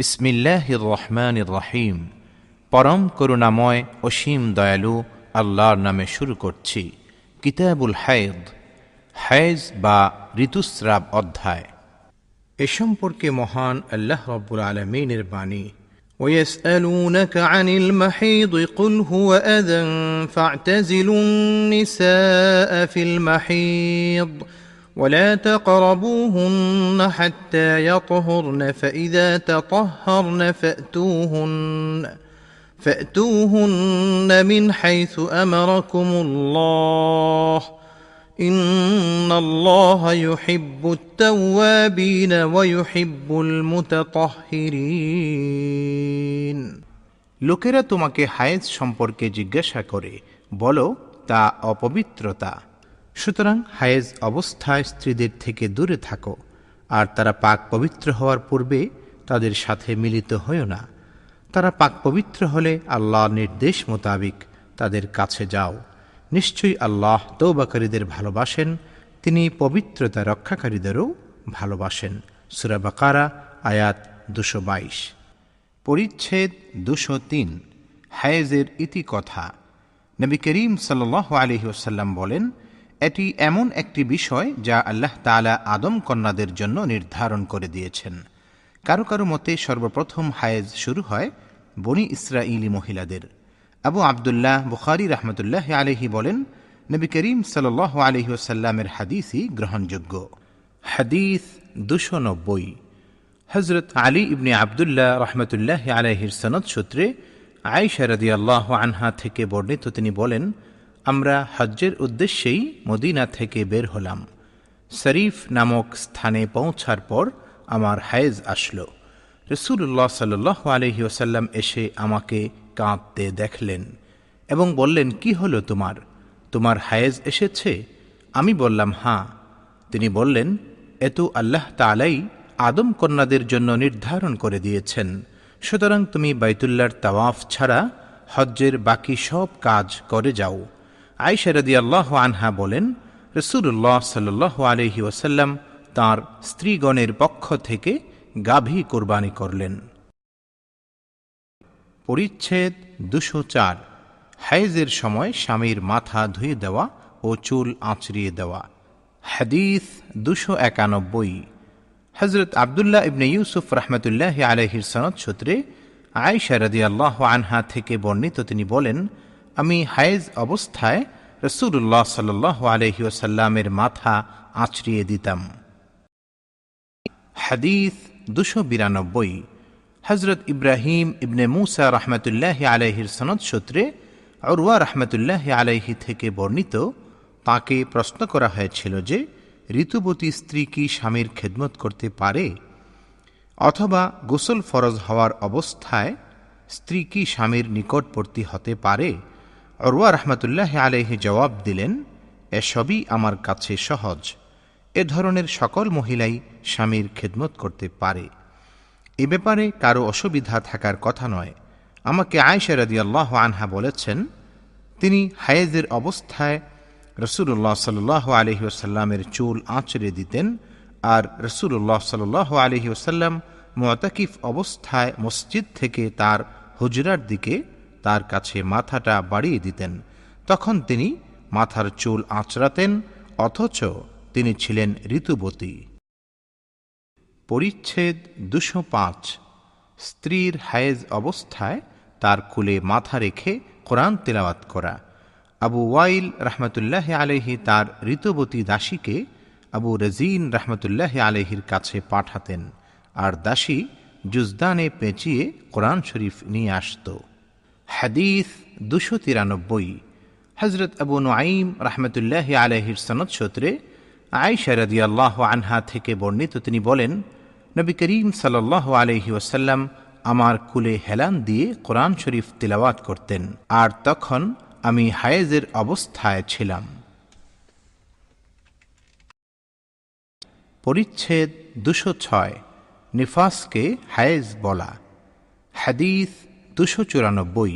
বিসমিল্লাহির রহমানির রহিম পরম করুণাময় অসীম দয়ালু আল্লাহর নামে শুরু করছি কিতাবুল হায়দ হায়জ বা ঋতুস্রাব অধ্যায় এ সম্পর্কে মহান আল্লাহ রব্বুল আলমিনের বাণী ويسألونك عن المحيض قل هو أذى فاعتزلوا النساء في المحيض ولا تقربوهن حتى يطهرن فإذا تطهرن فأتوهن فأتوهن من حيث أمركم الله إن الله يحب التوابين ويحب المتطهرين লোকেরা তোমাকে হায়েজ সম্পর্কে জিজ্ঞাসা করে বলো তা অপবিত্রতা সুতরাং হায়েজ অবস্থায় স্ত্রীদের থেকে দূরে থাকো, আর তারা পাক পবিত্র হওয়ার পূর্বে তাদের সাথে মিলিত হয়েও না। তারা পাক পবিত্র হলে আল্লাহ নির্দেশ মোতাবিক তাদের কাছে যাও। নিশ্চয়ই আল্লাহ তৌবাকারীদের ভালোবাসেন, তিনি পবিত্রতা রক্ষাকারীদেরও ভালোবাসেন। সুরাবাকারা আয়াত দুশো বাইশ। পরিচ্ছেদ দুশো তিন। হায়েজের ইতিকথা নবী করিম সাল আলহি ওসাল্লাম বলেন এটি এমন একটি বিষয় যা আল্লাহ তালা আদম কন্যাদের জন্য নির্ধারণ করে দিয়েছেন। কারও কারও মতে সর্বপ্রথম হায়েজ শুরু হয় বনি ইসরাইলি মহিলাদের। আবু আবদুল্লাহ বুখারি রহমতুল্লাহ আলহি বলেন, নবী করিম সাল আলহি ওসাল্লামের হাদিসই গ্রহণযোগ্য। হাদিস দুশো নব্বই। হজরত আলী ইবনে আবদুল্লাহ রহমতুল্লাহ আলহির সনদ সূত্রে আয়সা রদি আল্লাহ আনহা থেকে বর্ণিত তিনি বলেন আমরা হজ্জের উদ্দেশ্যেই মদিনা থেকে বের হলাম। শরীফ নামক স্থানে পৌঁছার পর আমার হায়েজ আসলো। রসুল্লাহ সাল্লাহ আলহি ওসাল্লাম এসে আমাকে কাঁদতে দেখলেন এবং বললেন, কি হলো তোমার? তোমার হায়েজ এসেছে? আমি বললাম হাঁ তিনি বললেন এত আল্লাহ তালাই আদম কন্যাদের জন্য নির্ধারণ করে দিয়েছেন। সুতরাং তুমি বাইতুল্লার তাওয়াফ ছাড়া হজ্জের বাকি সব কাজ করে যাও। আয়সা রদি আল্লাহ আনহা বলেন রসুল্লাহ সাল্লাহ আলহি ওসাল্লাম তাঁর স্ত্রীগণের পক্ষ থেকে গাভী কোরবানি করলেন। পরিচ্ছেদ দুশো চার। হাইজের সময় স্বামীর মাথা ধুয়ে দেওয়া ও চুল আঁচড়িয়ে দেওয়া। হাদিস দুশো একানব্বই। হজরত আবদুল্লাহ ইবনে ইউসুফ রহমতুল্লাহ আলহির সনদ সূত্রে আয়সা রদি আনহা থেকে বর্ণিত তিনি বলেন আমি হায়েজ অবস্থায় রসুল্লাহ সাল আলহি ওসাল্লামের মাথা আঁচড়িয়ে দিতাম। হাদিস দুশো বিরানব্বই হজরত ইব্রাহিম ইবনে মুসা রহমতুল্লাহ আলহির সনদ সূত্রে অরুয়া রহমতুল্লাহ আলহি থেকে বর্ণিত, তাকে প্রশ্ন করা হয়েছিল যে, ঋতুবতী স্ত্রী কি স্বামীর খেদমত করতে পারে? অথবা গোসল ফরজ হওয়ার অবস্থায় স্ত্রী কি স্বামীর নিকটবর্তী হতে পারে? অরুয়া রহমতুল্লাহ আলহি জবাব দিলেন, এসবই আমার কাছে সহজ। এ ধরনের সকল মহিলাই স্বামীর খেদমত করতে পারে। এ ব্যাপারে কারও অসুবিধা থাকার কথা নয়। আমাকে আয়সা রাদি আল্লাহ আনহা বলেছেন, তিনি হায়েজের অবস্থায় রসুল্লাহ সাল আলহি ওসাল্লামের চুল আঁচড়ে দিতেন আর রসুল্লাহ সাল আলহি ওসাল্লাম মোয়াতাকিফ অবস্থায় মসজিদ থেকে তার হুজরার দিকে তার কাছে মাথাটা বাড়িয়ে দিতেন। তখন তিনি মাথার চুল আঁচড়াতেন, অথচ তিনি ছিলেন ঋতুবতী। পরিচ্ছেদ দুশো পাঁচ। স্ত্রীর হায়েজ অবস্থায় তার কুলে মাথা রেখে কোরআন তেলাওয়াত করা। আবু ওয়াইল রহমতুল্লাহ আলহি তার ঋতুবতী দাসীকে আবু রজিন রহমতুল্লাহ আলহির কাছে পাঠাতেন। আর দাসী জুজদানে পেঁচিয়ে কোরআন শরীফ নিয়ে আসত। হাদিস দুশো তিরানব্বই। হজরত আবু নাইম রহমতুল্লাহ আলহির সনদ সূত্রে আয়সা রদি আল্লাহ আনহা থেকে বর্ণিত তিনি বলেন, নবী করিম সাল্লাহ আলহি ওসাল্লাম আমার কুলে হেলান দিয়ে কোরআন শরীফ তিলাওয়াত করতেন, আর তখন আমি হায়েজের অবস্থায় ছিলাম। পরিচ্ছেদ দুশো ছয়, নিফাসকে হায়েজ বলা। হাদিস দুশো চুরানব্বই।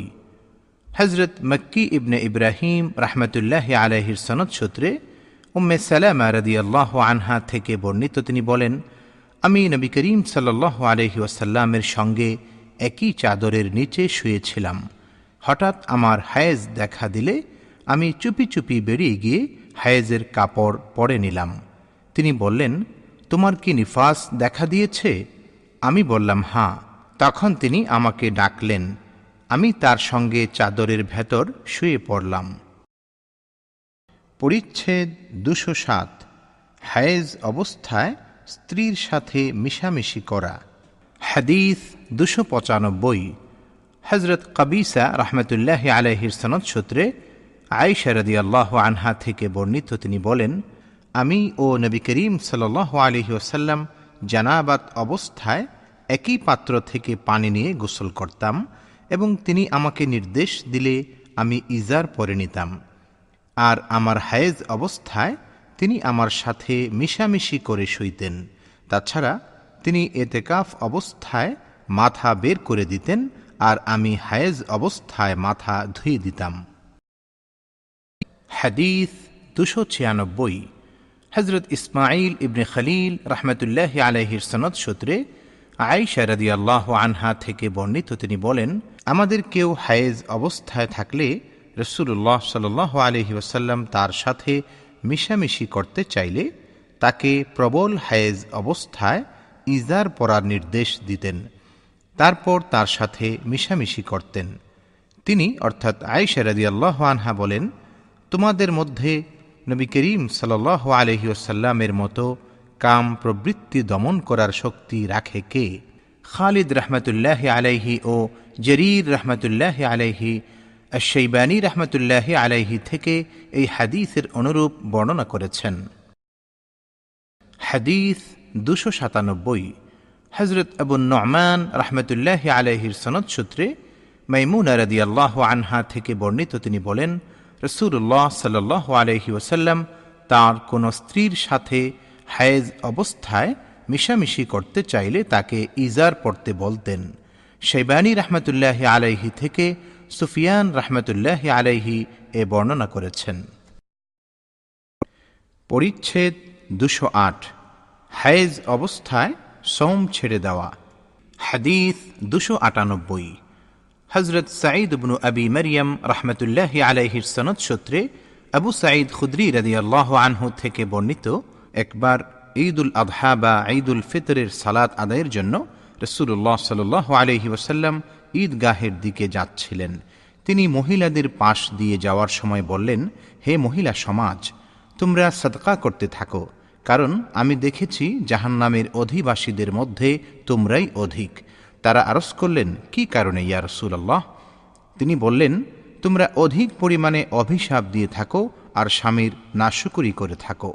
হজরত মক্কি ইবনে ইব্রাহিম রহমতুল্লাহ আলহির সনদ সূত্রে উম্মে সালামা রদি আল্লাহ আনহা থেকে বর্ণিত তিনি বলেন, আমি নবী করিম সাল্লাহ আলহি ওয়াসাল্লামের সঙ্গে একই চাদরের নিচে শুয়েছিলাম। হঠাৎ আমার হায়েজ দেখা দিলে আমি চুপি চুপি বেরিয়ে গিয়ে হায়েজের কাপড় পরে নিলাম। তিনি বললেন, তোমার কি নিফাস দেখা দিয়েছে? আমি বললাম হাঁ তখন তিনি আমাকে ডাকলেন, আমি তার সঙ্গে চাদরের ভেতর শুয়ে পড়লাম। পরিচ্ছেদ দুশো সাত, হায়েজ অবস্থায় স্ত্রীর সাথে মিশামিশি করা। হাদিস দুশো পঁচানব্বই হজরত কবিসা রহমতুল্লাহ আলহির সনদ সূত্রে আয়েশা রদি আল্লাহ আনহা থেকে বর্ণিত তিনি বলেন, আমি ও নবী করিম সাল আলহি ওসাল্লাম জানাবাত অবস্থায় একই পাত্র থেকে পানি নিয়ে গোসল করতাম এবং তিনি আমাকে নির্দেশ দিলে আমি ইজার পরে নিতাম। আর আমার হায়েজ অবস্থায় তিনি আমার সাথে মিশামিশি করে শুইতেন। তাছাড়া তিনি এতেকাফ অবস্থায় মাথা বের করে দিতেন আর আমি হায়েজ অবস্থায় মাথা ধুয়ে দিতাম। হাদিস দুশো ছিয়ানব্বই। হজরত ইসমাইল ইবনে খলিল রহমতুল্লাহ আলহির সনদ সূত্রে আয়েশা রদি আল্লাহ আনহা থেকে বর্ণিত, তিনি বলেন, আমাদের কেউ হায়েজ অবস্থায় থাকলে রসুল্লাহ সাল আলহি ওসাল্লাম তার সাথে মিশামিশি করতে চাইলে তাকে প্রবল হায়েজ অবস্থায় ইজার পরার নির্দেশ দিতেন। তারপর তার সাথে মিশামিশি করতেন। তিনি, অর্থাৎ আয়েশা রদি আল্লাহ আনহা বলেন, তোমাদের মধ্যে নবী করিম সাল আলহি ওসাল্লামের মতো কাম প্রবৃত্তি দমন করার শক্তি রাখে কে? খালিদ রহমতুল্লাহ আলাইহি ও জরির রহমতুল্লাহ আলাইহি শৈবানী রহমতুল্লাহ আলাইহি থেকে এই হাদিসের অনুরূপ বর্ণনা করেছেন। হাদিস দুশো সাতানব্বই হজরত আবু নমান রহমতুল্লাহ আলাইহির সনদ সূত্রে মাইমুন রদি আল্লাহ আনহা থেকে বর্ণিত তিনি বলেন রসুল্লাহ সাল আলহি ওসাল্লাম তাঁর কোনো স্ত্রীর সাথে হায়েজ অবস্থায় মিশামিশি করতে চাইলে তাকে ইজার পড়তে বলতেন। শৈবানী রহমতুল্লাহ আলাইহি থেকে সুফিয়ান রহমতুল্লাহ আলাইহি এ বর্ণনা করেছেন। পরিচ্ছেদ দুশো আট, হায়েজ অবস্থায় সোম ছেড়ে দেওয়া। হাদিস দুশো আটানব্বই হজরত সাঈদ বনু আবি মরিয়ম রহমতুল্লাহ আলাইহির সনদ সূত্রে আবু সাঈদ খুদ্রি রদি আল্লাহ আনহু থেকে বর্ণিত একবার ঈদ উল আদহা বা ঈদ উল ফিতরের সালাত আদায়ের জন্য রসুল্লাহ সাল আলহি ওসাল্লাম ঈদগাহের দিকে যাচ্ছিলেন। তিনি মহিলাদের পাশ দিয়ে যাওয়ার সময় বললেন, হে মহিলা সমাজ, তোমরা সদকা করতে থাকো, কারণ আমি দেখেছি জাহান্নামের অধিবাসীদের মধ্যে তোমরাই অধিক। তারা আরস করলেন, কি কারণে ইয়া রসুল্লাহ তিনি বললেন, তোমরা অধিক পরিমাণে অভিশাপ দিয়ে থাকো আর স্বামীর নাশুকুরি করে থাকো।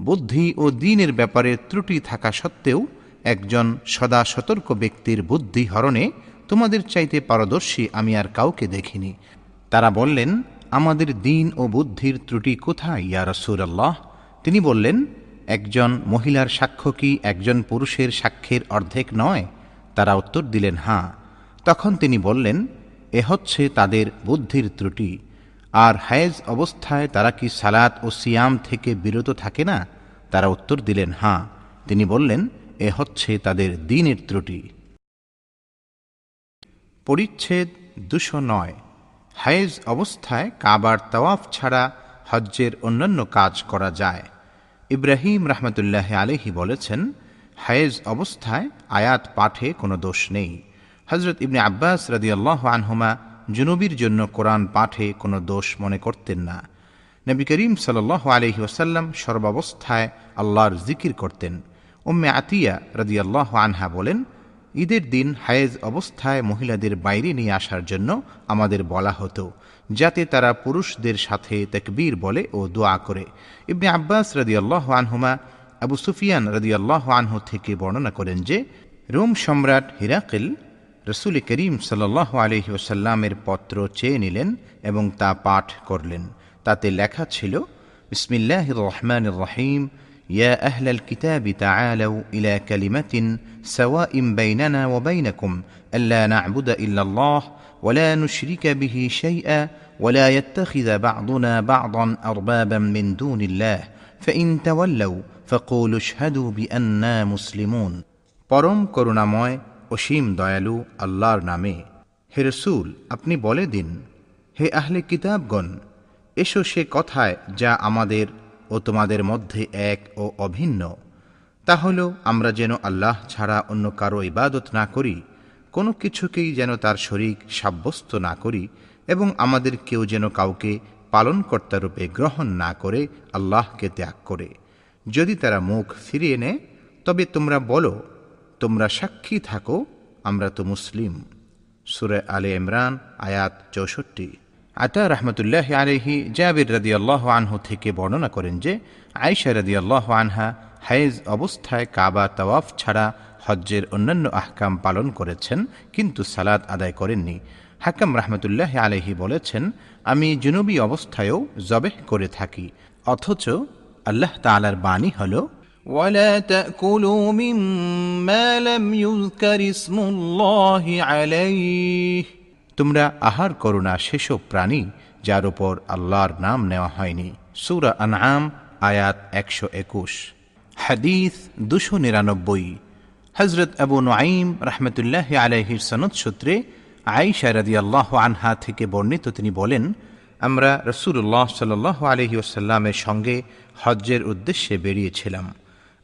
বুদ্ধি ও দিনের ব্যাপারে ত্রুটি থাকা সত্ত্বেও একজন সদা সতর্ক ব্যক্তির বুদ্ধি হরণে তোমাদের চাইতে পারদর্শী আমি আর কাউকে দেখিনি। তারা বললেন, আমাদের দিন ও বুদ্ধির ত্রুটি কোথায় ইয়া রসুল্লাহ তিনি বললেন, একজন মহিলার সাক্ষ্য কি একজন পুরুষের সাক্ষ্যের অর্ধেক নয়? তারা উত্তর দিলেন হাঁ তখন তিনি বললেন, এ হচ্ছে তাদের বুদ্ধির ত্রুটি। আর হায়েজ অবস্থায় তারা কি সালাত ও সিয়াম থেকে বিরত থাকে না? তারা উত্তর দিলেন হাঁ তিনি বললেন, এ হচ্ছে তাদের দিনের ত্রুটি। পরিচ্ছেদ দুশো নয়। হায়েজ অবস্থায় কাবার তাওয়াফ ছাড়া হজ্জের অন্যান্য কাজ করা যায়। ইব্রাহিম রহমতুল্লাহ আলহি বলেছেন, হায়েজ অবস্থায় আয়াত পাঠে কোনো দোষ নেই। হজরত ইবনে আব্বাস আল্লাহ আনহুমা জুনুবির জন্য কোরআন পাঠে কোনো দোষ মনে করতেন না। নবী করিম সাল আলহি ওসাল্লাম সর্বাবস্থায় আল্লাহর জিকির করতেন। উম্মে আতিয়া আল্লাহ আনহা বলেন, ঈদের দিন হায়েজ অবস্থায় মহিলাদের বাইরে নিয়ে আসার জন্য আমাদের বলা হতো, যাতে তারা পুরুষদের সাথে তেকবীর বলে ও দোয়া করে। ইবনে আব্বাস আল্লাহ আনহুমা আবু সুফিয়ান আল্লাহ আনহু থেকে বর্ণনা করেন যে, রোম সম্রাট হিরাকিল রসুল করিম সাল্লাহ আলহি ওসাল্লামের পত্র চেয়ে নিলেন এবং তা পাঠ করলেন তাতে লেখা ছিল বিসমিল্লাহ রহমান রহিম ইয়া আহলাল কিতাব তাআলাউ ইলা কালিমাতিন সাওয়াইম বাইনানা ওয়া বাইনাকুম আল্লা না'বুদা ইল্লাল্লাহ ওয়া লা নুশরিকা বিহি শাইআ ওয়া লা ইত্তাখিযা বা'দুনা বা'দান আরবাবান মিন দুনিল্লাহ ফাইন তাওয়াল্লাউ ফাকুলু ইশহাদু বিআন্না মুসলিমুন পরম করুণাময় অসীম দয়ালু আল্লাহর নামে, হে রসুল, আপনি বলে দিন, হে আহলে কিতাবগণ, এসো সে কথায় যা আমাদের ও তোমাদের মধ্যে এক ও অভিন্ন। তা হল, আমরা যেন আল্লাহ ছাড়া অন্য কারও ইবাদত না করি, কোনো কিছুকেই যেন তার শরিক সাব্যস্ত না করি এবং আমাদের কেউ যেন কাউকে পালনকর্তারূপে গ্রহণ না করে আল্লাহকে ত্যাগ করে। যদি তারা মুখ ফিরিয়ে নেয়, তবে তোমরা বলো তোমরা সাক্ষী থাকো, আমরা তো মুসলিম। সুরে আলে ইমরান, আয়াত চৌষট্টি। আতা রহমতুল্লাহ আলহি জাবির রদি আল্লাহ আনহু থেকে বর্ণনা করেন যে আয়সা রদি আল্লাহ আনহা হায়েজ অবস্থায় কাবা তওয়াফ ছাড়া হজ্জের অন্যান্য আহকাম পালন করেছেন, কিন্তু সালাদ আদায় করেননি। হাকাম রহমতুল্লাহ আলহি বলেছেন, আমি জুনুবি অবস্থায়ও জবেহ করে থাকি, অথচ আল্লাহ তালার বাণী হল ولا تأكلوا مما لم يذكر اسم الله عليه তোমরা আহার করো না সেসব প্রাণী যার উপর আল্লাহর নাম নেওয়া হয়নি সুরা আনআম আয়াত একশো একুশ হাদিস দুশো নিরানব্বই হজরত আবু নাইম রহমতুল্লাহ আলহির সনদ সূত্রে আইসা রাদি আল্লাহ আনহা থেকে বর্ণিত তিনি বলেন আমরা রসুল্লাহ সাল আলহি ওসাল্লামের সঙ্গে হজ্জের উদ্দেশ্যে বেরিয়েছিলাম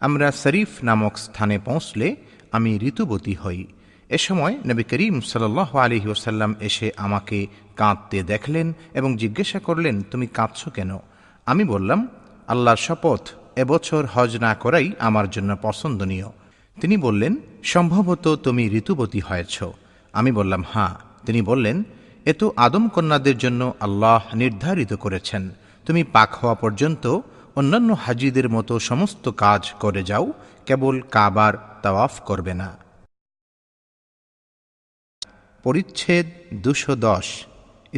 আমরা শরীফ নামক স্থানে পৌঁছলে আমি ঋতুবতী হই। এ সময় নবী করিম সাল্লাহ আলহি ওসাল্লাম এসে আমাকে কাঁদতে দেখলেন এবং জিজ্ঞাসা করলেন, তুমি কাঁদছ কেন? আমি বললাম, আল্লাহর শপথ এবছর হজ না করাই আমার জন্য পছন্দনীয়। তিনি বললেন, সম্ভবত তুমি ঋতুবতী হয়েছ। আমি বললাম হ্যাঁ। তিনি বললেন, এ তো আদম কন্যাদের জন্য আল্লাহ নির্ধারিত করেছেন। তুমি পাক হওয়া পর্যন্ত অন্যান্য হাজিদের মতো সমস্ত কাজ করে যাও, কেবল কাবার তাওয়াফ করবে না। পরিচ্ছেদ দুশো দশ,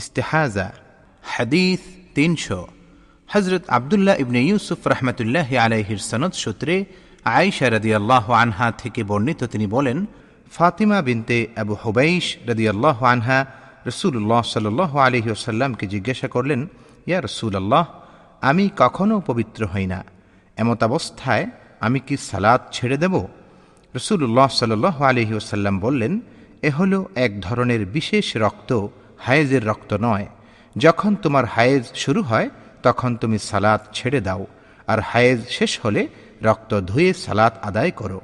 ইস্তেহাজা, হাদিস তিনশো। হজরত আবদুল্লাহ ইবনে ইউসুফ রহমতুল্লাহ আলাইহির সনদ সূত্রে আয়েশা আল্লাহ আনহা থেকে বর্ণিত তিনি বলেন, ফাতিমা বিনতে আবু হুবাইশ আল্লাহ আনহা রসুল্লাহ সাল আলহি ওসাল্লামকে জিজ্ঞাসা করলেন, ইয়া রসুল আল্লাহ আমি কখনও পবিত্র হই না। এমতাবস্থায় আমি কি সালাদ ছেড়ে দেব? রসুল্লাহ সাল আলহি ওসাল্লাম বললেন, এ হলো এক ধরনের বিশেষ রক্ত, হায়েজের রক্ত নয়। যখন তোমার হায়েজ শুরু হয়, তখন তুমি সালাদ ছেড়ে দাও, আর হায়েজ শেষ হলে রক্ত ধুয়ে সালাত আদায় করো।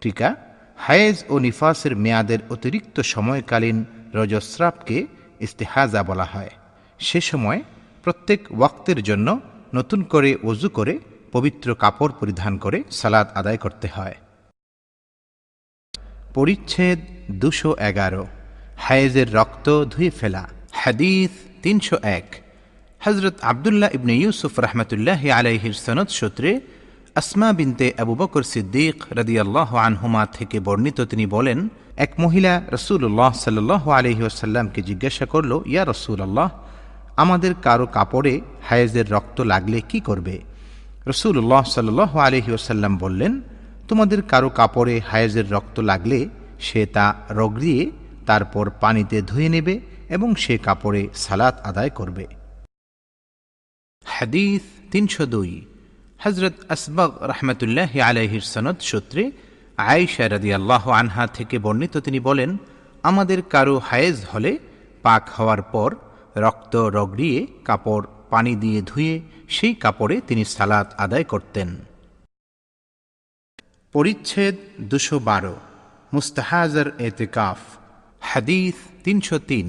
টিকা, হায়েজ ও নিফাসের মেয়াদের অতিরিক্ত সময়কালীন রজস্রাবকে ইস্তেহাজা বলা হয়। সে সময় প্রত্যেক ওয়াক্তের জন্য নতুন করে অজু করে পবিত্র কাপড় পরিধান করে সালাদ আদায় করতে হয়। পরিচ্ছেদ দুশো এগারো। হায়েজের রক্ত ধুয়ে ফেলা। হাদিস তিনশো এক। হজরত আবদুল্লাহ ইবনে ইউসুফ রহমতুল্লাহ আলাইহির সনদ সূত্রে আসমা বিনতে আবু বকর সিদ্দিক রদিয়াল্লাহ আনহুমা থেকে বর্ণিত তিনি বলেন, এক মহিলা রসুল্লাহ সাল্লাহ আলহি জিজ্ঞাসা করল, ইয়া রসুল আল্লাহ আমাদের কারও কাপড়ে হায়েজের রক্ত লাগলে কি করবে? রসুল্লাহ সাল্লাহ আলহি ওসাল্লাম বললেন, তোমাদের কারও কাপড়ে হায়েজের রক্ত লাগলে সে তা রগড়িয়ে তারপর পানিতে ধুয়ে নেবে এবং সে কাপড়ে সালাত আদায় করবে। হাদিস তিনশো দুই। হজরত আসবাগ রহমতুল্লাহ আলহির সনদ সূত্রে আয়েশা রদি আল্লাহ আনহা থেকে বর্ণিত তিনি বলেন, আমাদের কারও হায়েজ হলে পাক হওয়ার পর রক্ত রগড়িয়ে কাপড় পানি দিয়ে ধুয়ে সেই কাপড়ে তিনি সালাত আদায় করতেন। পরিচ্ছেদ দুশো বারো, মুস্তাহাজার এতেকাফ, হাদিস তিনশো তিন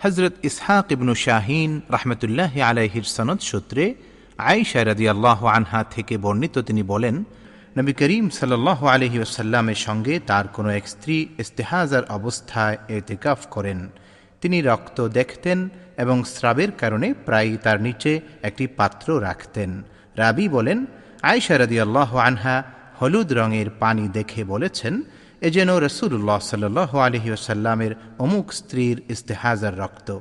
হজরত ইসহাক ইবনু শাহিন রহমতুল্লাহ আলাইহির সনদ সূত্রে আয়েশা রদি আল্লাহ আনহা থেকে বর্ণিত তিনি বলেন, নবী করিম সাল্লাহ আলহি আসাল্লামের সঙ্গে তার কোনো এক স্ত্রী ইস্তেহাজার অবস্থায় এতেকাফ করেন। তিনি রক্ত দেখতেন এবং স্রাবের কারণে প্রায় তার নিচে একটি পাত্র রাখতেন। রাবি বলেন আয়সা রদি আল্লাহ আনহা হলুদ রঙের পানি দেখে বলেছেন, এ যেন রসুল্লাহ সাল আলহি আসাল্লামের অমুক স্ত্রীর ইস্তেহাজার রক্ত।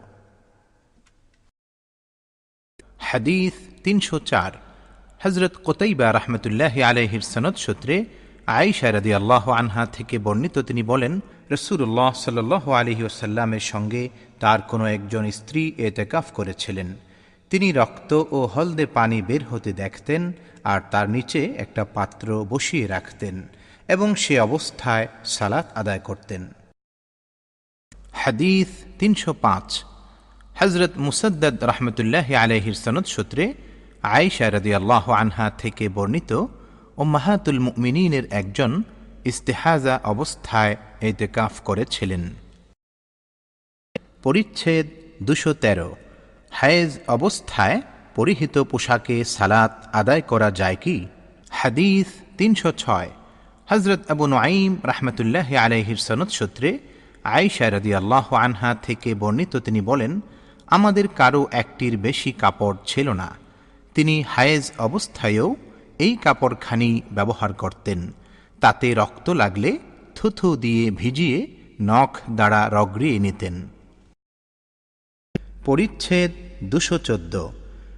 হাদিস তিনশো চার। হজরত কোতাইবা রহমতুল্লাহ আলহির সনদ সূত্রে আয়েশা রদি আল্লাহ আনহা থেকে বর্ণিত তিনি বলেন রসুল্লাহ সাল আলহি আসাল্লামের সঙ্গে তার কোনো একজন স্ত্রী এতেকাফ করেছিলেন। তিনি রক্ত ও হলদে পানি বের হতে দেখতেন আর তার নিচে একটা পাত্র বসিয়ে রাখতেন এবং সে অবস্থায় সালাত আদায় করতেন। হাদিস তিনশো পাঁচ। হজরত মুসদ্দদ রহমতুল্লাহ আলহির সনদ সূত্রে আয়েশা রদি আল্লাহ আনহা থেকে বর্ণিত ও মাহাতুল মুমিনের একজন ইস্তেহাজা অবস্থায় এতেকাফ করেছিলেন। পরিচ্ছেদ দুশো তেরো। হায়েজ অবস্থায় পরিহিত পোশাকে সালাত আদায় করা যায় কি? হাদিস তিনশো ছয়। হজরত আবু নাইম রহমতুল্লাহ আলহির সনদ সূত্রে আয়েশা রদি আল্লাহ আনহা থেকে বর্ণিত তিনি বলেন, আমাদের কারও একটির বেশি কাপড় ছিল না। তিনি হায়েজ অবস্থায়ও এই কাপড়খানি ব্যবহার করতেন। তাতে রক্ত লাগলে থুথু দিয়ে ভিজিয়ে নখ দ্বারা রগড়িয়ে নিতেন। পরিচ্ছেদ দুশো চোদ্দ।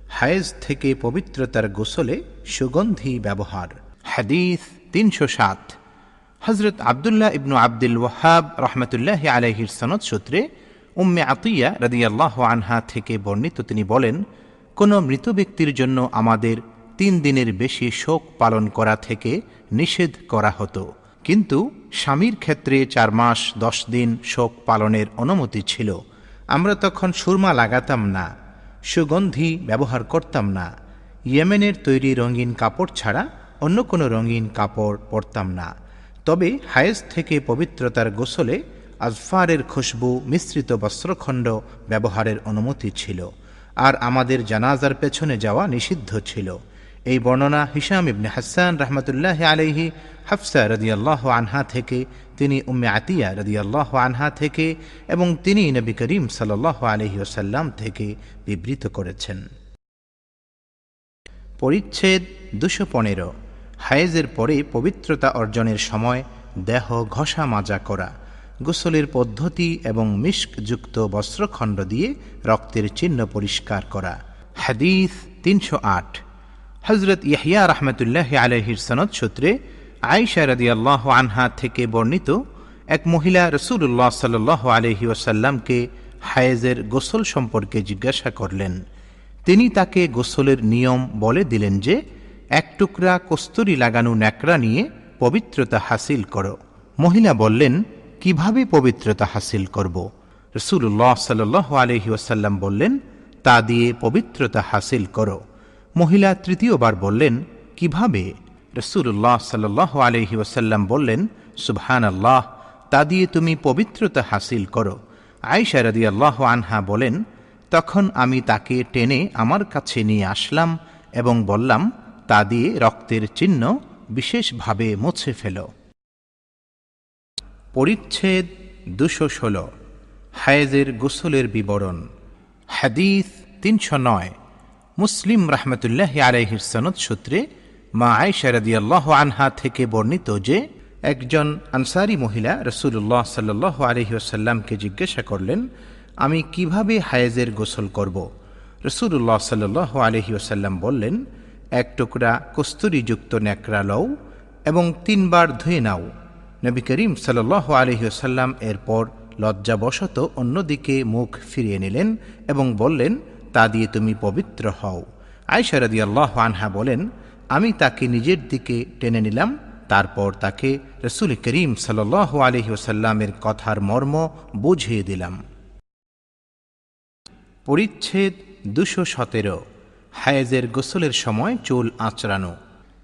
হায়েজ থেকে পবিত্রতার গোসলে সুগন্ধি ব্যবহার। হাদিস তিনশো সাত। হজরত আবদুল্লাহ ইবনু আব্দুল ওয়াহাব রহমতুল্লাহ আলহির সনদ সূত্রে উম্মে আতিয়া রদিয়াল্লাহ আনহা থেকে বর্ণিত তিনি বলেন, কোনো মৃত ব্যক্তির জন্য আমাদের তিন দিনের বেশি শোক পালন করা থেকে নিষেধ করা হতো। কিন্তু স্বামীর ক্ষেত্রে চার মাস, দশ দিন শোক পালনের অনুমতি ছিল। আমরা তখন সুরমা লাগাতাম না, সুগন্ধি ব্যবহার করতাম না, ইয়েমেনের তৈরি রঙিন কাপড় ছাড়া অন্য কোনো রঙিন কাপড় পরতাম না। তবে হায়েজ থেকে পবিত্রতার গোসলে আজফারের খুশবু মিশ্রিত বস্ত্রখণ্ড ব্যবহারের অনুমতি ছিল। আর আমাদের জানাজার পেছনে যাওয়া নিষিদ্ধ ছিল। এই বর্ণনা হিসাম ইবনে হাসান রহমতুল্লাহ আলহি হাফসা রদিয়াল্লাহ আনহা থেকে, তিনি উম্মে আতিয়া রদিয়াল্লাহ আনহা থেকে এবং তিনি নবী করিম সাল্লাহ আলহি ওসাল্লাম থেকে বিবৃত করেছেন। পরিচ্ছেদ দুশো পনেরো, হায়েজের পরে পবিত্রতা অর্জনের সময় দেহ ঘষা মাজা করা, গোসলের পদ্ধতি এবং মিষ্কযুক্ত বস্ত্রখণ্ড দিয়ে রক্তের চিহ্ন পরিষ্কার করা। হাদিস তিনশো আট হজরত ইয়াহিয়া রহমতুল্লাহ আলহির সনদ সূত্রে আয়সা রদি আল্লাহ আনহা থেকে বর্ণিত এক মহিলা রসুল্লাহ সাল আলহি ওসাল্লামকে হায়েজের গোসল সম্পর্কে জিজ্ঞাসা করলেন। তিনি তাকে গোসলের নিয়ম বলে দিলেন যে, এক টুকরা কস্তুরি লাগানো ন্যাকড়া নিয়ে পবিত্রতা হাসিল করো। মহিলা বললেন, কীভাবে পবিত্রতা হাসিল করব? রসুল্লাহ সাল আলহি ওসাল্লাম বললেন, তা দিয়ে পবিত্রতা হাসিল করো। মহিলা তৃতীয়বার বললেন, কীভাবে? রসুল্লাহ সাল আলহি ওসাল্লাম বললেন সুবহান আল্লাহ তা দিয়ে তুমি পবিত্রতা হাসিল করো। আয়সা রদি আল্লাহ আনহা বলেন, তখন আমি তাকে টেনে আমার কাছে নিয়ে আসলাম এবং বললাম, তা দিয়ে রক্তের চিহ্ন বিশেষভাবে মুছে ফেল। পরিচ্ছেদ দুশো ষোলো, হায়েজের গোসলের বিবরণ, হাদিস তিনশো নয় মুসলিম রহমতুল্লাহ আলহির সনদ সূত্রে মা আয়সা রদিয়াল্লাহ আনহা থেকে বর্ণিত যে, একজন আনসারি মহিলা রসুল্লাহ সাল্লাহ আলহি আসাল্লামকে জিজ্ঞাসা করলেন, আমি কীভাবে হায়েজের গোসল করব? রসুল্লাহ সাল্লাহ আলহি আসাল্লাম বললেন, এক টুকরা কস্তুরিযুক্ত ন্যাকড়া লও এবং তিনবার ধুয়ে নাও। নবী করিম সাল্লাহ আলহি আসাল্লাম এরপর লজ্জাবশত অন্যদিকে মুখ ফিরিয়ে নিলেন এবং বললেন তা দিয়ে তুমি পবিত্র হও। আয়সা রদি আল্লাহ আনহা বলেন, আমি তাকে নিজের দিকে টেনে নিলাম, তারপর তাকে রসুল করিম সাল আলহি ওসাল্লামের কথার মর্ম বুঝিয়ে দিলাম। পরিচ্ছেদ দুশো সতেরো, হায়েজের গোসলের সময় চুল আঁচড়ানো,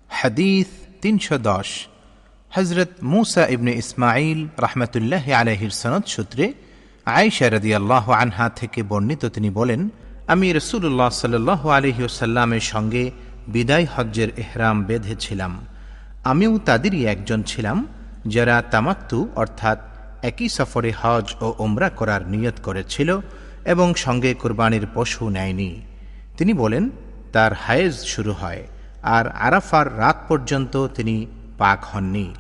হাদিস তিনশো দশ হজরত মুসা ইবনে ইসমাইল রহমতুল্লাহ আলহির সনদ সূত্রে আয়েশা রদি আনহা থেকে বর্ণিত তিনি বলেন আমি রসুল্লাহ সাল আলহি ওসাল্লামের সঙ্গে বিদায় হজ্জের এহরাম বেঁধেছিলাম। আমিও তাদেরই একজন ছিলাম যারা তামাত্তু অর্থাৎ একই সফরে হজ ও ওমরা করার নিয়ত করেছিল এবং সঙ্গে কোরবানির পশু নেয়নি। তিনি বলেন, তার হায়েজ শুরু হয় আর আরাফার রাত পর্যন্ত তিনি পাক হননি।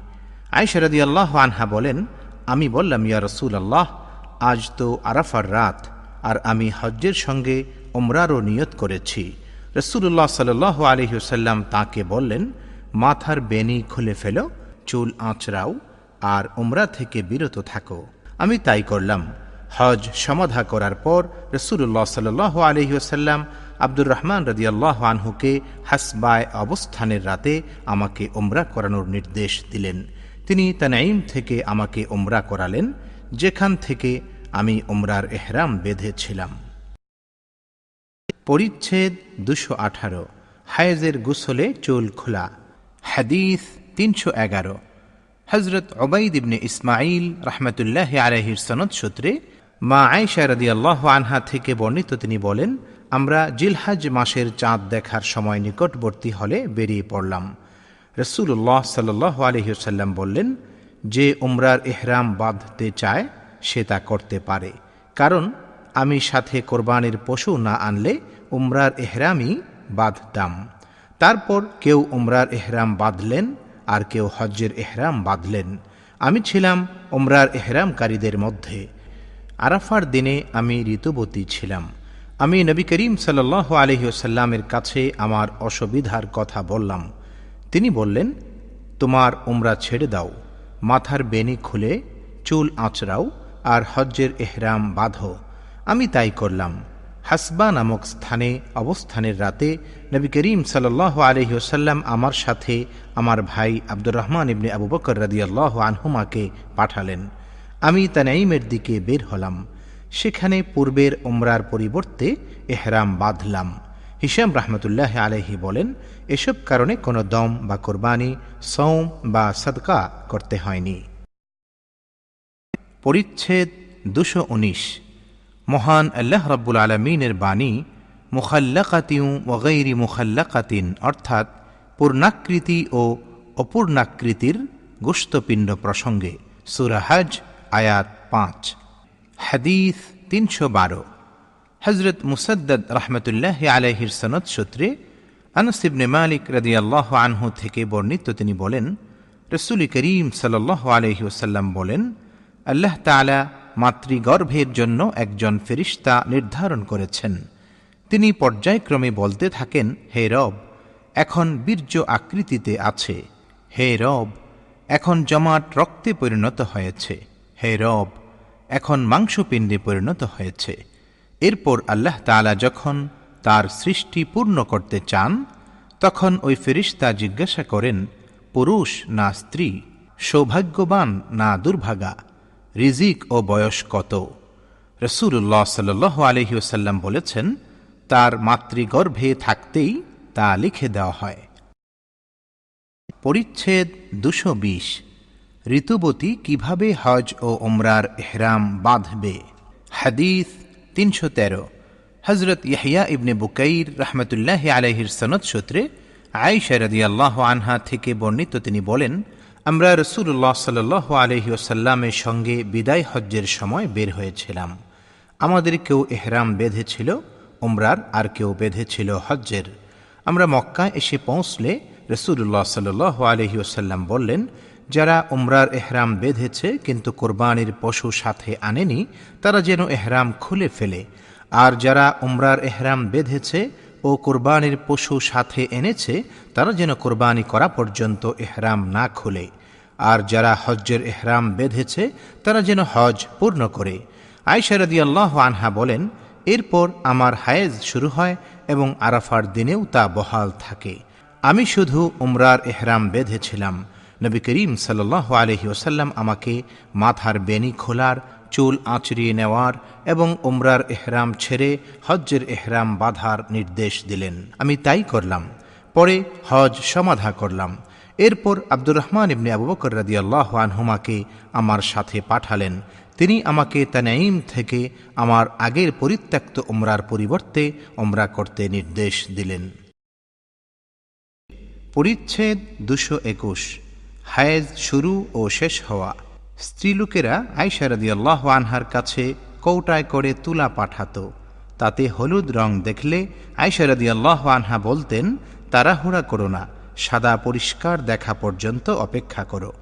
আয়সারদি আল্লাহ আনহা বলেন, আমি বললাম, ইয়া রসুল আল্লাহ আজ তো আরাফার রাত আর আমি হজ্জের সঙ্গে ওমরারও নিয়ত করেছি। রসুল্লাহ সাল আলহিউসাল্লাম তাকে বললেন, মাথার বেনি খুলে ফেল, চুল আঁচড়াও আর উমরা থেকে বিরত থাকো। আমি তাই করলাম। হজ সমাধা করার পর রসুল্লাহ সাল আলহিউসাল্লাম আব্দুর রহমান রদিয়াল্লাহ আনহুকে হাসবায় অবস্থানের রাতে আমাকে ওমরা করানোর নির্দেশ দিলেন। তিনি তানাইম থেকে আমাকে ওমরা করালেন, যেখান থেকে আমি ওমরার এহরাম বেঁধেছিলাম। পরিচ্ছেদ দুশো আঠারো। হায়েজের গুসলে চুল খোলা। হাদিস তিনশো এগারো। হজরত ওবাইদ ইবনে ইসমাইল রহমতুল্লাহ আলহির সনদ সূত্রে মা আয়সা রদি আল্লাহ আনহা থেকে বর্ণিত তিনি বলেন, আমরা জিলহাজ মাসের চাঁদ দেখার সময় নিকটবর্তী হলে বেরিয়ে পড়লাম। রসুল্লাহ সাল্লাহ আলহিউসাল্লাম বললেন, যে উমরার এহরাম বাঁধতে চায় সে তা করতে পারে। কারণ, আমি সাথে কোরবানির পশু না আনলে উমরার এহরামই বাঁধতাম। তারপর কেউ উমরার এহরাম বাঁধলেন, আর কেউ হজ্জের এহরাম বাঁধলেন। আমি ছিলাম উমরার এহরামকারীদের মধ্যে। আরাফার দিনে আমি ঋতুবতী ছিলাম। আমি নবী করিম সাল্লাহ আলহিউসাল্লামের কাছে আমার অসুবিধার কথা বললাম। তিনি বললেন, তোমার উমরা ছেড়ে দাও। মাথার বেনি খুলে চুল আঁচড়াও। আর হজ্জের এহরাম বাঁধো। আমি তাই করলাম। হাসবা নামক স্থানে অবস্থানের রাতে নবী করিম সাল্লাহ আলহিউসাল্লাম আমার সাথে আমার ভাই আব্দুর রহমান ইবনে আবু বকর রাদিয়াল্লাহ আনহুমাকে পাঠালেন। আমি তানাইমের দিকে বের হলাম। সেখানে পূর্বের উমরার পরিবর্তে এহরাম বাঁধলাম। হিসাম রহমতুল্লাহ আলহি বলেন, এসব কারণে কোনো দম বা কোরবানি সৌম বা সদকা করতে হয়নি। পরিচ্ছেদ দুশো উনিশ। মহান আল্লাহ রব্বুল আলমিনের বাণী, মুখাল্লাকাতিউ ওগৈরি মুখাল্লাকাতিন, অর্থাৎ পূর্ণাকৃতি ও অপূর্ণাকৃতির গোস্তপিণ্ড প্রসঙ্গে সুরাহাজ আয়াত পাঁচ। হাদিস তিনশো বারো। হজরত মুসদ্দদ রহমতুল্লাহ আলহির সনদ সূত্রে আনসিবনে মালিক রদিয়াল্লাহ আনহু থেকে বর্ণিত তিনি বলেন, রসুল করিম সাল্লাহ আলহি ওসাল্লাম বলেন আল্লাহ তালা মাতৃগর্ভের জন্য একজন ফেরিস্তা নির্ধারণ করেছেন। তিনি পর্যায়ক্রমে বলতে থাকেন, হে রব, এখন বীর্য আকৃতিতে আছে। হে রব, এখন জমাট রক্তে পরিণত হয়েছে। হে রব, এখন মাংসপিণ্ডে পরিণত হয়েছে। এরপর আল্লাহ তালা যখন তার সৃষ্টি পূর্ণ করতে চান, তখন ওই ফেরিস্তা জিজ্ঞাসা করেন, পুরুষ না স্ত্রী? সৌভাগ্যবান না দুর্ভাগা? রিজিক ও বয়স কত? রসুল্লাহ সাল আলহিউসাল্লাম বলেছেন, তার মাতৃগর্ভে থাকতেই তা লিখে দেওয়া হয়। পরিচ্ছেদ দুশো বিশ। ঋতুবতী কীভাবে হজ ও ওমরার এহরাম বাঁধবে? হাদিস তিনশো তেরো। হজরত ইয়াহিয়া ইবনে বুকাইর রহমতুল্লাহ আলহির সনদ সূত্রে আয়সা রদি আল্লাহ আনহা থেকে বর্ণিত তিনি বলেন আমরা রসুল্লাহ সাল আলহি ওসাল্লামের সঙ্গে বিদায় হজ্জের সময় বের হয়েছিলাম। আমাদের কেউ এহরাম বেঁধেছিল, উমরার আর কেউ বেঁধেছিল হজ্জের। আমরা মক্কা এসে পৌঁছলে রসুল্লাহ সাল আলহি ওসাল্লাম বললেন, যারা উমরার এহরাম বেঁধেছে কিন্তু কোরবানির পশু সাথে আনেনি, তারা যেন এহরাম খুলে ফেলে। আর যারা উমরার এহরাম বেঁধেছে ও কোরবানির পশু সাথে এনেছে, তারা যেন কোরবানি করা পর্যন্ত এহরাম না খুলে। আর যারা হজ্জের এহরাম বেঁধেছে, তারা যেন হজ পূর্ণ করে। আয়সারদি আল্লাহ আনহা বলেন, এরপর আমার হায়েজ শুরু হয় এবং আরাফার দিনেও তা বহাল থাকে। আমি শুধু উমরার এহরাম বেঁধেছিলাম। নবী করিম সাল্লাহ ওসাল্লাম আমাকে মাথার বেনি খোলার চুল আঁচড়িয়ে নেওয়ার এবং উমরার এহরাম ছেড়ে হজ্জের এহরাম বাঁধার নির্দেশ দিলেন। আমি তাই করলাম। পরে হজ সমাধা করলাম। এরপর আব্দুর রহমান ইবনে আবু বকর রাদি আল্লাহ আনহুমাকে আমার সাথে পাঠালেন। তিনি আমাকে তানাইম থেকে আমার আগের পরিত্যক্ত উমরার পরিবর্তে উমরা করতে নির্দেশ দিলেন। পরিচ্ছেদ দুশো একুশ। হায়েজ শুরু ও শেষ হওয়া। স্ত্রীলোকেরা আইসারদি আল্লাহ আনহার কাছে কৌটায় করে তুলা পাঠাতো। তাতে হলুদ রং দেখলে আইসারদি আল্লাহ আনহা বলতেন, তাড়াহুড়া করো না, সাদা পরিষ্কার দেখা পর্যন্ত অপেক্ষা করো।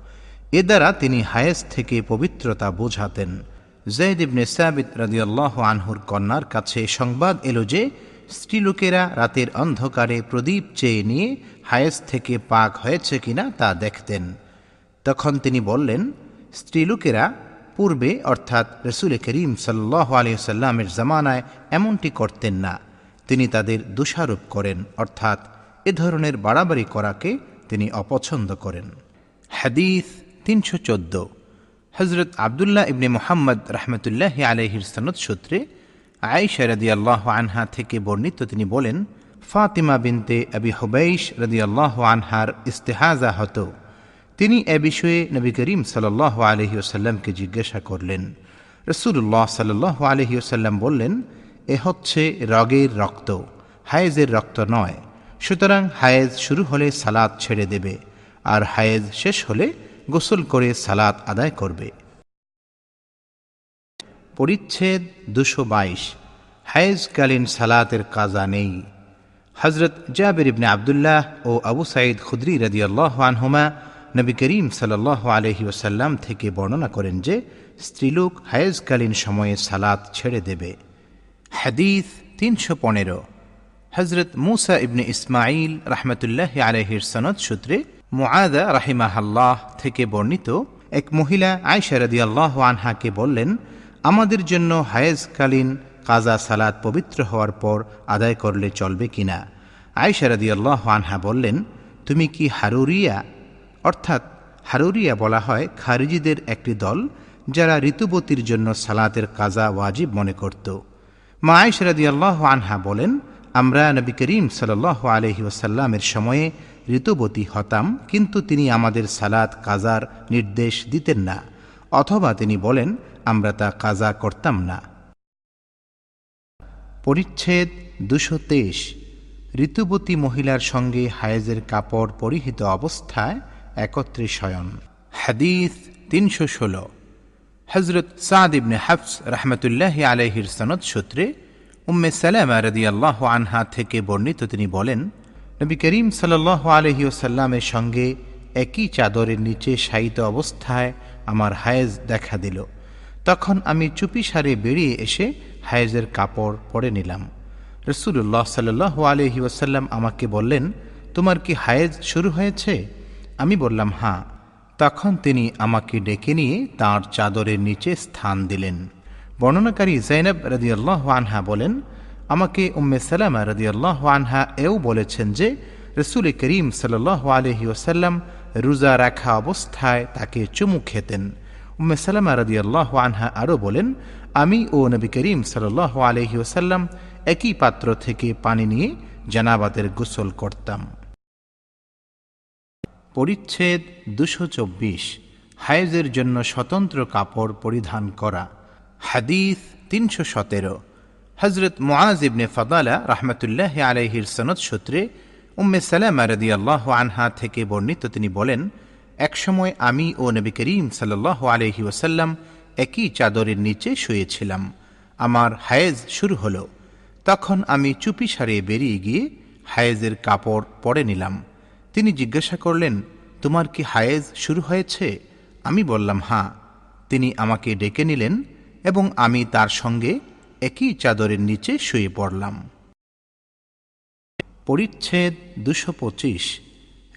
এ দ্বারা তিনি হায়েজ থেকে পবিত্রতা বোঝাতেন। জৈদ ইবনে সাবিত রাদিয়াল্লাহ আনহুর কন্যার কাছে সংবাদ এলো যে, স্ত্রীলোকেরা রাতের অন্ধকারে প্রদীপ চেয়ে নিয়ে হায়েস থেকে পাক হয়েছে কিনা তা দেখতেন। তখন তিনি বললেন স্ত্রীলোকেরা পূর্বে, অর্থাৎ রসুল করিম সাল্লাহ আলিয়াল্লামের জামানায় এমনটি করতেন না। তিনি তাদের দোষারোপ করেন, অর্থাৎ এ ধরনের বাড়াবাড়ি করাকে তিনি অপছন্দ করেন। হাদিস তিনশো চোদ্দ। হজরত আবদুল্লাহ ইবনে মোহাম্মদ রহমতুল্লাহ আলহির সনদ সূত্রে আয়েশা রদি আল্লাহ আনহা থেকে বর্ণিত তিনি বলেন, ফাতিমা বিনতে আবি হুবাইশ রদি আল্লাহ আনহার ইস্তেহাজা হতো। তিনি এ বিষয়ে নবী করিম সাল্লাহ আলহি জিজ্ঞাসা করলেন। রসুল্লাহ সাল্লাহ আলহি ওসাল্লাম বললেন, এ হচ্ছে রগের রক্ত, হায়েজের রক্ত নয়। সুতরাং হায়েজ শুরু হলে সালাদ ছেড়ে দেবে, আর হায়েজ শেষ হলে গোসল করে সালাত আদায় করবে। পরিচ্ছেদ দুশো বাইশ। হায়েজকালীন সালাতের কাজা নেই। হজরত জাবির ইবনে আবদুল্লাহ ও আবু সাঈদ খুদ্রি রদিয়াল্লাহ আনহুমা নবী করিম সাল্লাহ আলহি ওসাল্লাম থেকে বর্ণনা করেন যে, স্ত্রীলোক হায়েজকালীন সময়ে সালাত ছেড়ে দেবে। হাদিস তিনশো পনেরো। হজরত মুসা ইবনে ইসমাইল রহমতুল্লাহ আলহির সনদ সূত্রে মুআদা রাহিমাহাল্লাহ থেকে বর্ণিত এক মহিলা আয়সা রদিয়াল্লাহ আনহাকে বললেন, আমাদের জন্য হায়েজকালীন কাজা সালাত পবিত্র হওয়ার পর আদায় করলে চলবে কিনা? আয়সা রদিয়াল্লাহ আনহা বললেন, তুমি কি হারুরিয়া অর্থাৎ হারুরিয়া বলা হয় খারিজিদের একটি দল যারা ঋতুবতীর জন্য সালাতের কাজা ওয়াজিব মনে করত। মা রদিয়াল্লাহ আনহা বলেন, আমরা নবী করিম সাল আলহি ওসাল্লামের সময়ে ঋতুবতী হতাম, কিন্তু তিনি আমাদের সালাত কাজার নির্দেশ দিতেন না, অথবা তিনি বলেন, আমরা তা কাজা করতাম না। পরিচ্ছেদ দুশো তেইশ। ঋতুবতী মহিলার সঙ্গে হায়েজের কাপড় পরিহিত অবস্থায় একত্রে শয়ন। হাদিস তিনশো ষোলো। হজরত সাদ ইবনে হাফস রহমতুল্লাহ আলহির সনদ সূত্রে উম্মে সালামা রদি আল্লাহ আনহা থেকে বর্ণিত তিনি বলেন, নবী করিম সাল আলহি ওসাল্লামের সঙ্গে একই চাদরের নিচে শায়িত অবস্থায় আমার হায়েজ দেখা দিল। তখন আমি চুপি সারে বেরিয়ে এসে হায়েজের কাপড় পরে নিলাম। রসুল্লাহ সাল্লাহ আলহি ওসাল্লাম আমাকে বললেন, তোমার কি হায়েজ শুরু হয়েছে? আমি বললাম হাঁ তখন তিনি আমাকে ডেকে নিয়ে তাঁর চাদরের নিচে স্থান দিলেন। বর্ণনাকারী জৈনব রদিয়াল্লাহ আনহা বলেন, আমাকে উম্মে সালামা রদিয়াল্লাহ আনহা এও বলেছেন যে, রসুল করিম সাল্লাহ আলহি ওসাল্লাম রোজা রাখা অবস্থায় তাকে চুমু খেতেন। উম্মে সালামা রদিয়াল্লাহ আনহা আরও বলেন, আমি ও নবী করিম সাল্লাহ আলহি ওসাল্লাম একই পাত্র থেকে পানি নিয়ে জানাবাদের গোসল করতাম। পরিচ্ছেদ দুশো চব্বিশ, হায়েজের জন্য স্বতন্ত্র কাপড় পরিধান করা। হাদিস তিনশো সতেরো হজরত ইবনে ফদালা রহমতুল্লাহ আলহির সনদ সূত্রে উম্মে সালামা রদি আল্লাহ আনহা থেকে বর্ণিত তিনি বলেন, একসময় আমি ও নবী করিম সাল্লাহ আলহি ওসাল্লাম একই চাদরের নিচে শুয়েছিলাম। আমার হায়েজ শুরু হলো। তখন আমি চুপি সারিয়ে বেরিয়ে গিয়ে হায়েজের কাপড় পরে নিলাম। তিনি জিজ্ঞাসা করলেন, তোমার কি হায়েজ শুরু হয়েছে? আমি বললাম, হাঁ। তিনি আমাকে ডেকে নিলেন এবং আমি তার সঙ্গে একই চাদরের নিচে শুয়ে পড়লাম। পরিচ্ছেদ দুশো পঁচিশ।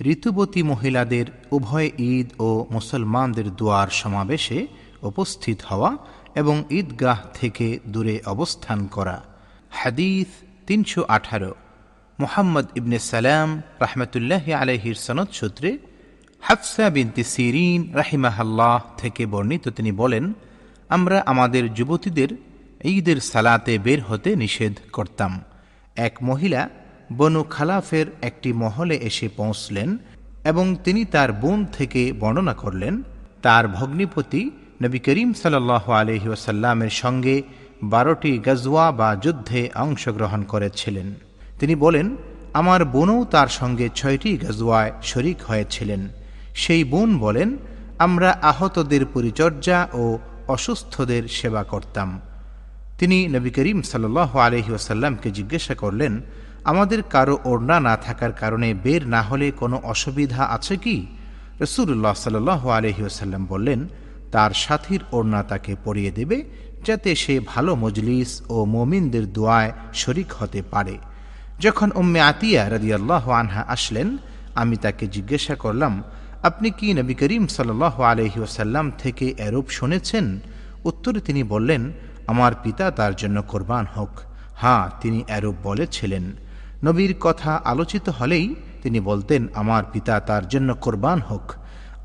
ঋতুবতী মহিলাদের উভয় ঈদ ও মুসলমানদের দুয়ার সমাবেশে উপস্থিত হওয়া এবং ঈদগাহ থেকে দূরে অবস্থান করা। হাদিস তিনশো আঠারো। মোহাম্মদ ইবনে সালাম রাহমতুল্লাহ আলহির সনদ সূত্রে হাফসা বিনতি সিরিন রাহিমাহাল্লাহ থেকে বর্ণিত তিনি বলেন, আমরা আমাদের যুবতীদের ঈদের সালাতে বের হতে নিষেধ করতাম। এক মহিলা বনু খালাফের একটি মহলে এসে পৌঁছলেন এবং তিনি তার বোন থেকে বর্ণনা করলেন, তার ভগ্নিপতি নবী করিম সাল্লাহ আলহি ওসাল্লামের সঙ্গে বারোটি গজওয়া বা যুদ্ধে অংশগ্রহণ করেছিলেন। তিনি বলেন, আমার বোনও তার সঙ্গে ছয়টি গজওয়ায় শরিক হয়েছিলেন। সেই বোন বলেন, আমরা আহতদের পরিচর্যা ও অসুস্থদের সেবা করতাম। তিনি নবী করিম সাল আলহি ওসাল্লামকে জিজ্ঞাসা করলেন, আমাদের কারও ওড়না না থাকার কারণে বের না হলে কোনো অসুবিধা আছে কি? রসুল্লাহ সাল আলহি ওসাল্লাম বললেন, তার সাথীর ওড়না তাকে পরিয়ে দেবে যাতে সে ভালো মজলিস ও মমিনদের দোয়ায় শরিক হতে পারে। যখন উম্মে আতিয়া রদিয়াল্লাহ আনহা আসলেন, আমি তাকে জিজ্ঞাসা করলাম, আপনি কি নবী করিম সাল আলহি ওসাল্লাম থেকে এরূপ শুনেছেন? উত্তরে তিনি বললেন, আমার পিতা তার জন্য কোরবান হোক। হ্যাঁ তিনি এরূপ বলেছিলেন। নবীর কথা আলোচিত হলেই তিনি বলতেন, আমার পিতা তার জন্য কোরবান হোক।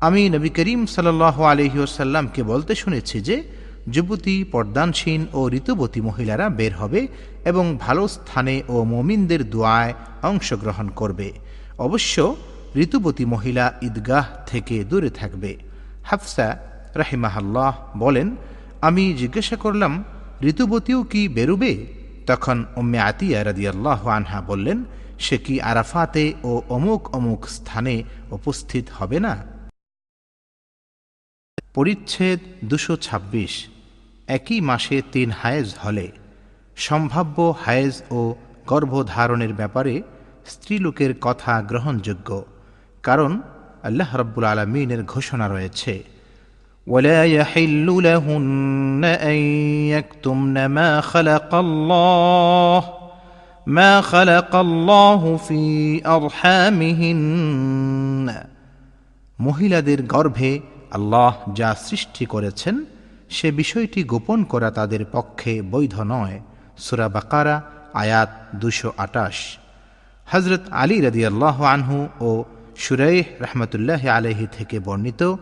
আমি নবী করিম সাল্লাহ আলহিউসাল্লামকে বলতে শুনেছি যে যুবতী, পর্দানসীন ও ঋতুবতী মহিলারা বের হবে এবং ভালো স্থানে ও মমিনদের দোয়ায় অংশগ্রহণ করবে। অবশ্য ঋতুবতী মহিলা ঈদগাহ থেকে দূরে থাকবে। হাফসা রাহিমাহাল্লাহ বলেন, আমি জিজ্ঞাসা করলাম, ঋতুবতীও কি বেরুবে? তখন উম্মে আতিয়া রাদিয়াল্লাহ আনহা বললেন, সে কি আরাফাতে ও অমুক অমুক স্থানে উপস্থিত হবে না? পরিচ্ছেদ দুশো ছাব্বিশ একই মাসে তিন হায়েজ হলে সম্ভাব্য হায়েজ ও গর্ভধারণের ব্যাপারে স্ত্রীলোকের কথা গ্রহণযোগ্য কারণ আল্লাহ রব্বুল আলমিনের ঘোষণা রয়েছে ولا يحل لهن أن يكتمن ما خلق الله ما خلق الله في أرحامهن মহিলাদের গর্ভে আল্লাহ যা সৃষ্টি করেছেন, সে বিষয়টি গোপন করা তাদের পক্ষে বৈধ নয়। সুরা বাকারা, আয়াত দুশো আটাশ। হজরত আলী রদি আল্লাহ আনহু ও সুরাইহ রহমতুল্লাহ আলহি থেকে বর্ণিত,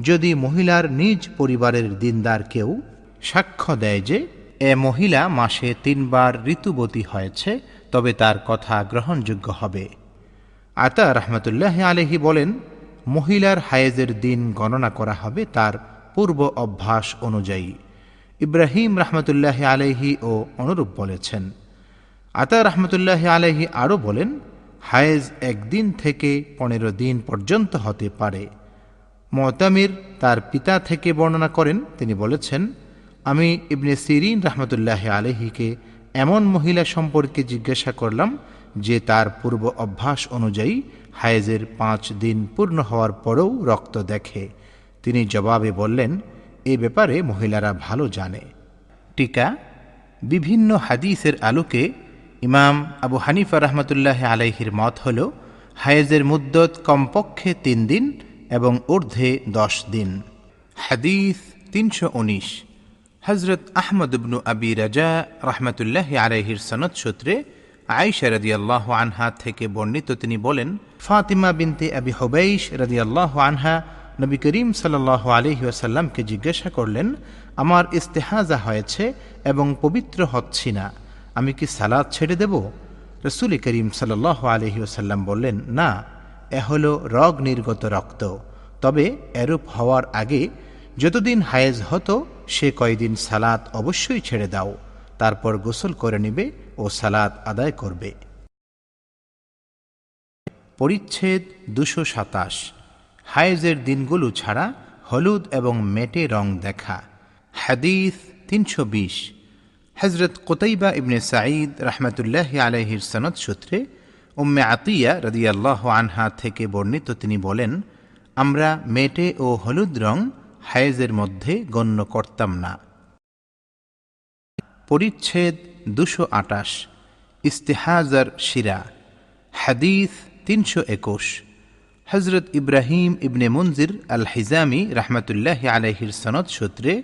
যদি মহিলার নিজ পরিবারের দিনদার কেউ সাক্ষ্য দেয় যে, এ মহিলা মাসে তিনবার ঋতুবতী হয়েছে, তবে তার কথা গ্রহণযোগ্য হবে। আতা রহমতুল্লাহ আলহি বলেন মহিলার হায়েজের দিন গণনা করা হবে তার পূর্ব অভ্যাস অনুযায়ী। ইব্রাহিম রহমতুল্লাহ আলহি ও অনুরূপ বলেছেন। আতা রহমতুল্লাহ আলহি আরও বলেন, হায়েজ একদিন থেকে পনেরো দিন পর্যন্ত হতে পারে। মতামির তার পিতা থেকে বর্ণনা করেন, তিনি বলেছেন, আমি ইবনে সিরিন রহমতুল্লাহ আলহিকে এমন মহিলা সম্পর্কে জিজ্ঞাসা করলাম যে তার পূর্ব অভ্যাস অনুযায়ী হায়েজের পাঁচ দিন পূর্ণ হওয়ার পরেও রক্ত দেখে। তিনি জবাবে বললেন, এ ব্যাপারে মহিলারা ভালো জানে। টিকা, বিভিন্ন হাদিসের আলোকে ইমাম আবু হানিফা রহমতুল্লাহ আলাইহির মত হল, হায়েজের মুদ্দত কমপক্ষে তিন দিন এবং ঊর্ধ্বে দশ দিন। হাদিস তিনশো উনিশ হজরত আহমদ আবি রাজা রহমতুল্লাহ আলাইহির সনদ সূত্রে আয়েশা রাদিয়াল্লাহ আনহা থেকে বর্ণিত তিনি বলেন, ফাতিমা বিনতে আবি হবেইশ রাদিয়াল্লাহ আনহা নবী করিম সাল্লাহ আলহি আসাল্লামকে জিজ্ঞাসা করলেন, আমার ইস্তেহাজা হয়েছে এবং পবিত্র হচ্ছি না, আমি কি সালাদ ছেড়ে দেব? রসুল করিম সাল্লাহ আলহি আসাল্লাম বললেন, না, এ হল রগ নির্গত রক্ত। তবে এরূপ হওয়ার আগে যতদিন হায়েজ হতো, সে কয়দিন সালাত অবশ্যই ছেড়ে দাও, তারপর গোসল করে নিবে ও সালাত আদায় করবে। পরিচ্ছেদ দুশো সাতাশ। হায়েজের দিনগুলো ছাড়া হলুদ এবং মেটে রং দেখা। হাদিস তিনশো বিশ। হজরত কোতাইবা ইবনে সাঈদ রহমতুল্লাহ আলহির সনদ সূত্রে উম্মে আতিয়া রদিয়াল্লাহ আনহা থেকে বর্ণিত তিনি বলেন, আমরা মেটে ও হলুদ রং হায়েজের মধ্যে গণ্য করতাম না। পরিচ্ছেদ দুশো আটাশ, ইস্তেহাজার শিরা, হাদিস তিনশো একুশ হজরত ইব্রাহিম ইবনে মঞ্জির আল হিজামি রহমতুল্লাহ আলহির সনদ সূত্রে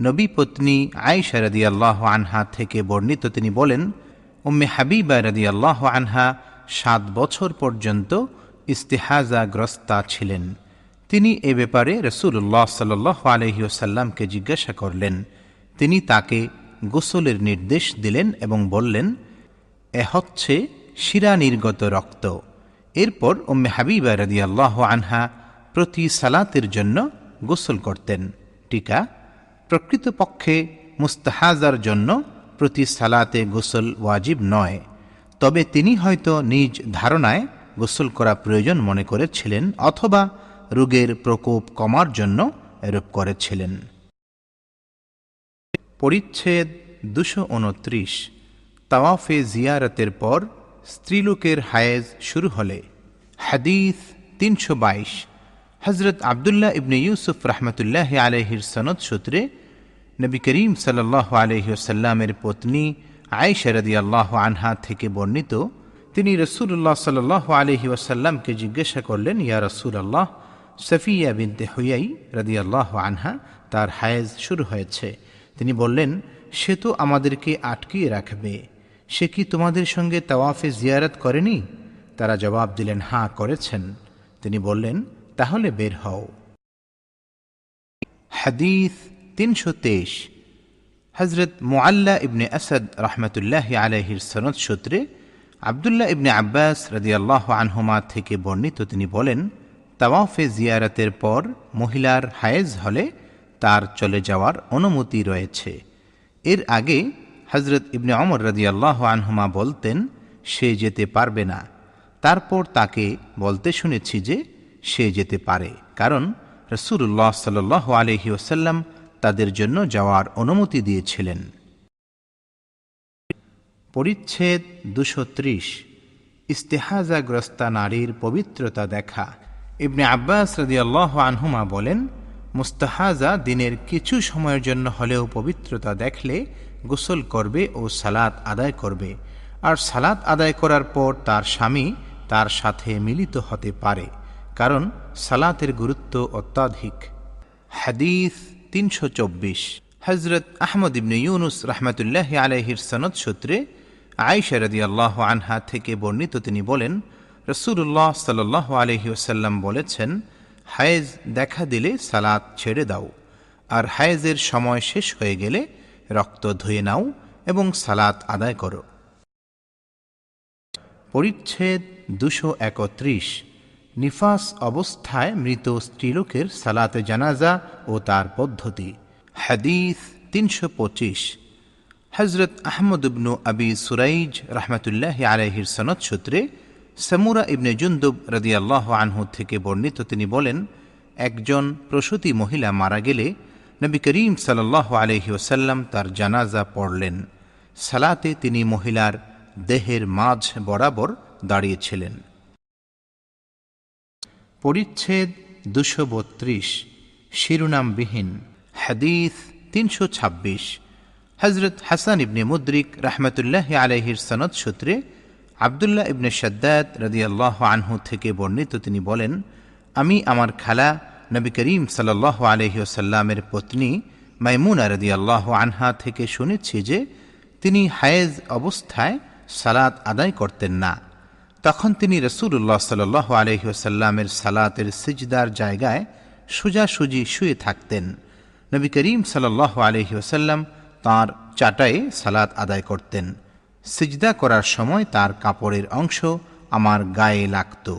নবী পত্নী আয়সা রদি আল্লাহ আনহা থেকে বর্ণিত তিনি বলেন, উম্মে হাবিবা রদি আল্লাহ আনহা সাত বছর পর্যন্ত ইস্তেহাজাগ্রস্তা ছিলেন। তিনি এ ব্যাপারে রসুল্লাহ সাল আলহিউসাল্লামকে জিজ্ঞাসা করলেন। তিনি তাকে গোসলের নির্দেশ দিলেন এবং বললেন, এ হচ্ছে শিরা নির্গত রক্ত। এরপর ওম্মে হাবিবা রদি আল্লাহ আনহা প্রতি সালাতের জন্য গোসল করতেন। টিকা প্রকৃতপক্ষে মুস্তাহাজার জন্য প্রতি সালাতে গোসল ওয়াজিব নয়। তবে তিনি হয়তো নিজ ধারণায় গোসল করা প্রয়োজন মনে করেছিলেন অথবা রোগের প্রকোপ কমার জন্য এরূপ করেছিলেন। পরিচ্ছেদ দুশো উনত্রিশ। তাওয়াফে জিয়ারতের পর স্ত্রীলোকের হায়েজ শুরু হলে। হাদিস তিনশো বাইশ। হজরত আবদুল্লাহ ইবনে ইউসুফ রহমতুল্লাহ আলহির সনদ সূত্রে নবী করিম সাল্লাহ আলহিসাল্লামের পত্নী আয়েশা রদি আল্লাহ আনহা থেকে বর্ণিত, তিনি রসুল্লাহ সাল্লাহ আলহি ওয়াসাল্লামকে জিজ্ঞাসা করলেন, ইয়া রসুল আল্লাহ সফিয়া বিনতে হুয়াই রদি আল্লাহ আনহা, তার হায়েজ শুরু হয়েছে। তিনি বললেন, সে তো আমাদেরকে আটকিয়ে রাখবে। সে কি তোমাদের সঙ্গে তাওয়াফে জিয়ারত করেনি? তারা জবাব দিলেন হাঁ করেছেন। তিনি বললেন, তাহলে বের হও। হাদিস তিনশো তেইশ। হজরত মুআল্লা ইবনে আসাদ রহমতুল্লাহ আলহির সনদ সূত্রে আবদুল্লাহ ইবনে আব্বাস রাদিয়াল্লাহ আনহুমা থেকে বর্ণিত তিনি বলেন, তাওয়াফে জিয়ারতের পর মহিলার হায়েজ হলে তার চলে যাওয়ার অনুমতি রয়েছে। এর আগে হজরত ইবনে অমর রাদিয়াল্লাহ আনহুমা বলতেন, সে যেতে পারবে না। তারপর তাকে বলতে শুনেছি যে সে যেতে পারে। কারণ রসুল্লাহ সাল আলহি ওসাল্লাম তাদের জন্য যাওয়ার অনুমতি দিয়েছিলেন। পরিচ্ছেদ দুশো ত্রিশ। ইস্তেহাজাগ্রস্তা নারীর পবিত্রতা দেখা। ইবনে আব্বাস রদিয়াল্লাহ আনহুমা বলেন মুস্তাহাজা দিনের কিছু সময়ের জন্য হলেও পবিত্রতা দেখলে গোসল করবে ও সালাত আদায় করবে। আর সালাত আদায় করার পর তার স্বামী তার সাথে মিলিত হতে পারে, কারণ সালাতের গুরুত্ব অত্যাধিক। হাদিস তিনশো চব্বিশ। হজরত আহমদ ইবনে ইউনুস রহমতুল্লাহ আলহির সনদ সূত্রে আয়সা রদি আল্লাহ আনহা থেকে বর্ণিত তিনি বলেন রসুল্লাহ সাল আলহি ওসাল্লাম বলেছেন হায়েজ দেখা দিলে সালাত ছেড়ে দাও, আর হায়েজের সময় শেষ হয়ে গেলে রক্ত ধুয়ে নাও এবং সালাত আদায় করো। পরিচ্ছেদ দুশো একত্রিশ। নিফাস অবস্থায় মৃত স্ত্রীলোকের সালাতে জানাজা ও তার পদ্ধতি। হাদিস তিনশো পঁচিশ। হজরত আহমদ ইবনু আবি সুরাইজ রহমতুল্লাহ আলহির সনদ সূত্রে সামুরা ইবনে জুন্দুব রদিয়াল্লাহ আনহু থেকে বর্ণিত তিনি বলেন, একজন প্রসূতি মহিলা মারা গেলে নবী করিম সাল্লাহ আলহি ওসাল্লাম তার জানাজা পড়লেন। সালাতে তিনি মহিলার দেহের মাঝ বরাবর দাঁড়িয়েছিলেন। পরিচ্ছেদ দুশো বত্রিশ, শিরোনামবিহীন, হাদিস তিনশো ছাব্বিশ। হজরত হাসান ইবনে মুদ্রিক রহমতুল্লাহ আলহির সনদ সূত্রে আবদুল্লাহ ইবনে সদ্দাত রদিয়াল্লাহ আনহু থেকে বর্ণিত তিনি বলেন, আমি আমার খালা নবী করিম সাল্লাহ আলহিউসাল্লামের পত্নী মাইমুনা রদিয়াল্লাহ আনহা থেকে শুনেছি যে তিনি হায়েজ অবস্থায় সালাত আদায় করতেন না। তখন তিনি রসুল্লাহ সাল আলহিউসাল্লামের সালাতের সিজদার জায়গায় সোজাসুজি শুয়ে থাকতেন। নবী করিম সাল্লাহ আলহিউসাল্লাম তাঁর চাটায়ে সালাত আদায় করতেন। সিজদা করার সময় তার কাপড়ের অংশ আমার গায়ে লাগতো।